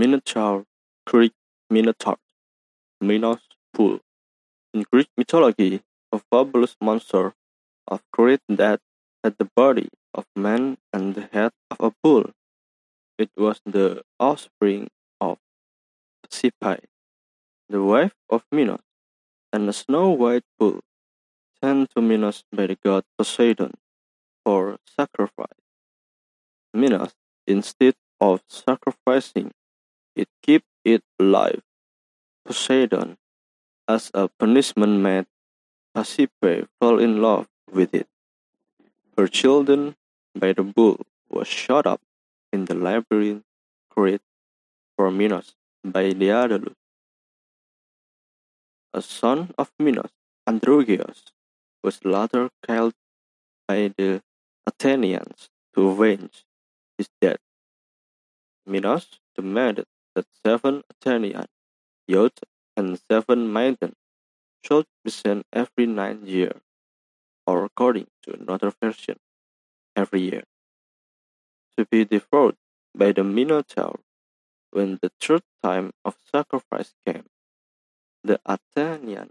Minotaur, Greek Minotaur, Minos bull. In Greek mythology, a fabulous monster of great death had the body of man and the head of a bull. It was the offspring of Pasiphae, the wife of Minos, and a snow-white bull sent to Minos by the god Poseidon for sacrifice. Minos, instead of sacrificing kept it alive. Poseidon, as a punishment, made Pasiphae fall in love with it. Her children by the bull was shut up in the labyrinth created for Minos by Daedalus. A son of Minos, Androgeos, was later killed by the Athenians to avenge his death. Minos demanded seven Athenian youths and seven maidens should be sent every nine years, or according to another version, every year, to be devoured by the Minotaur. When the third time of sacrifice came, the Athenian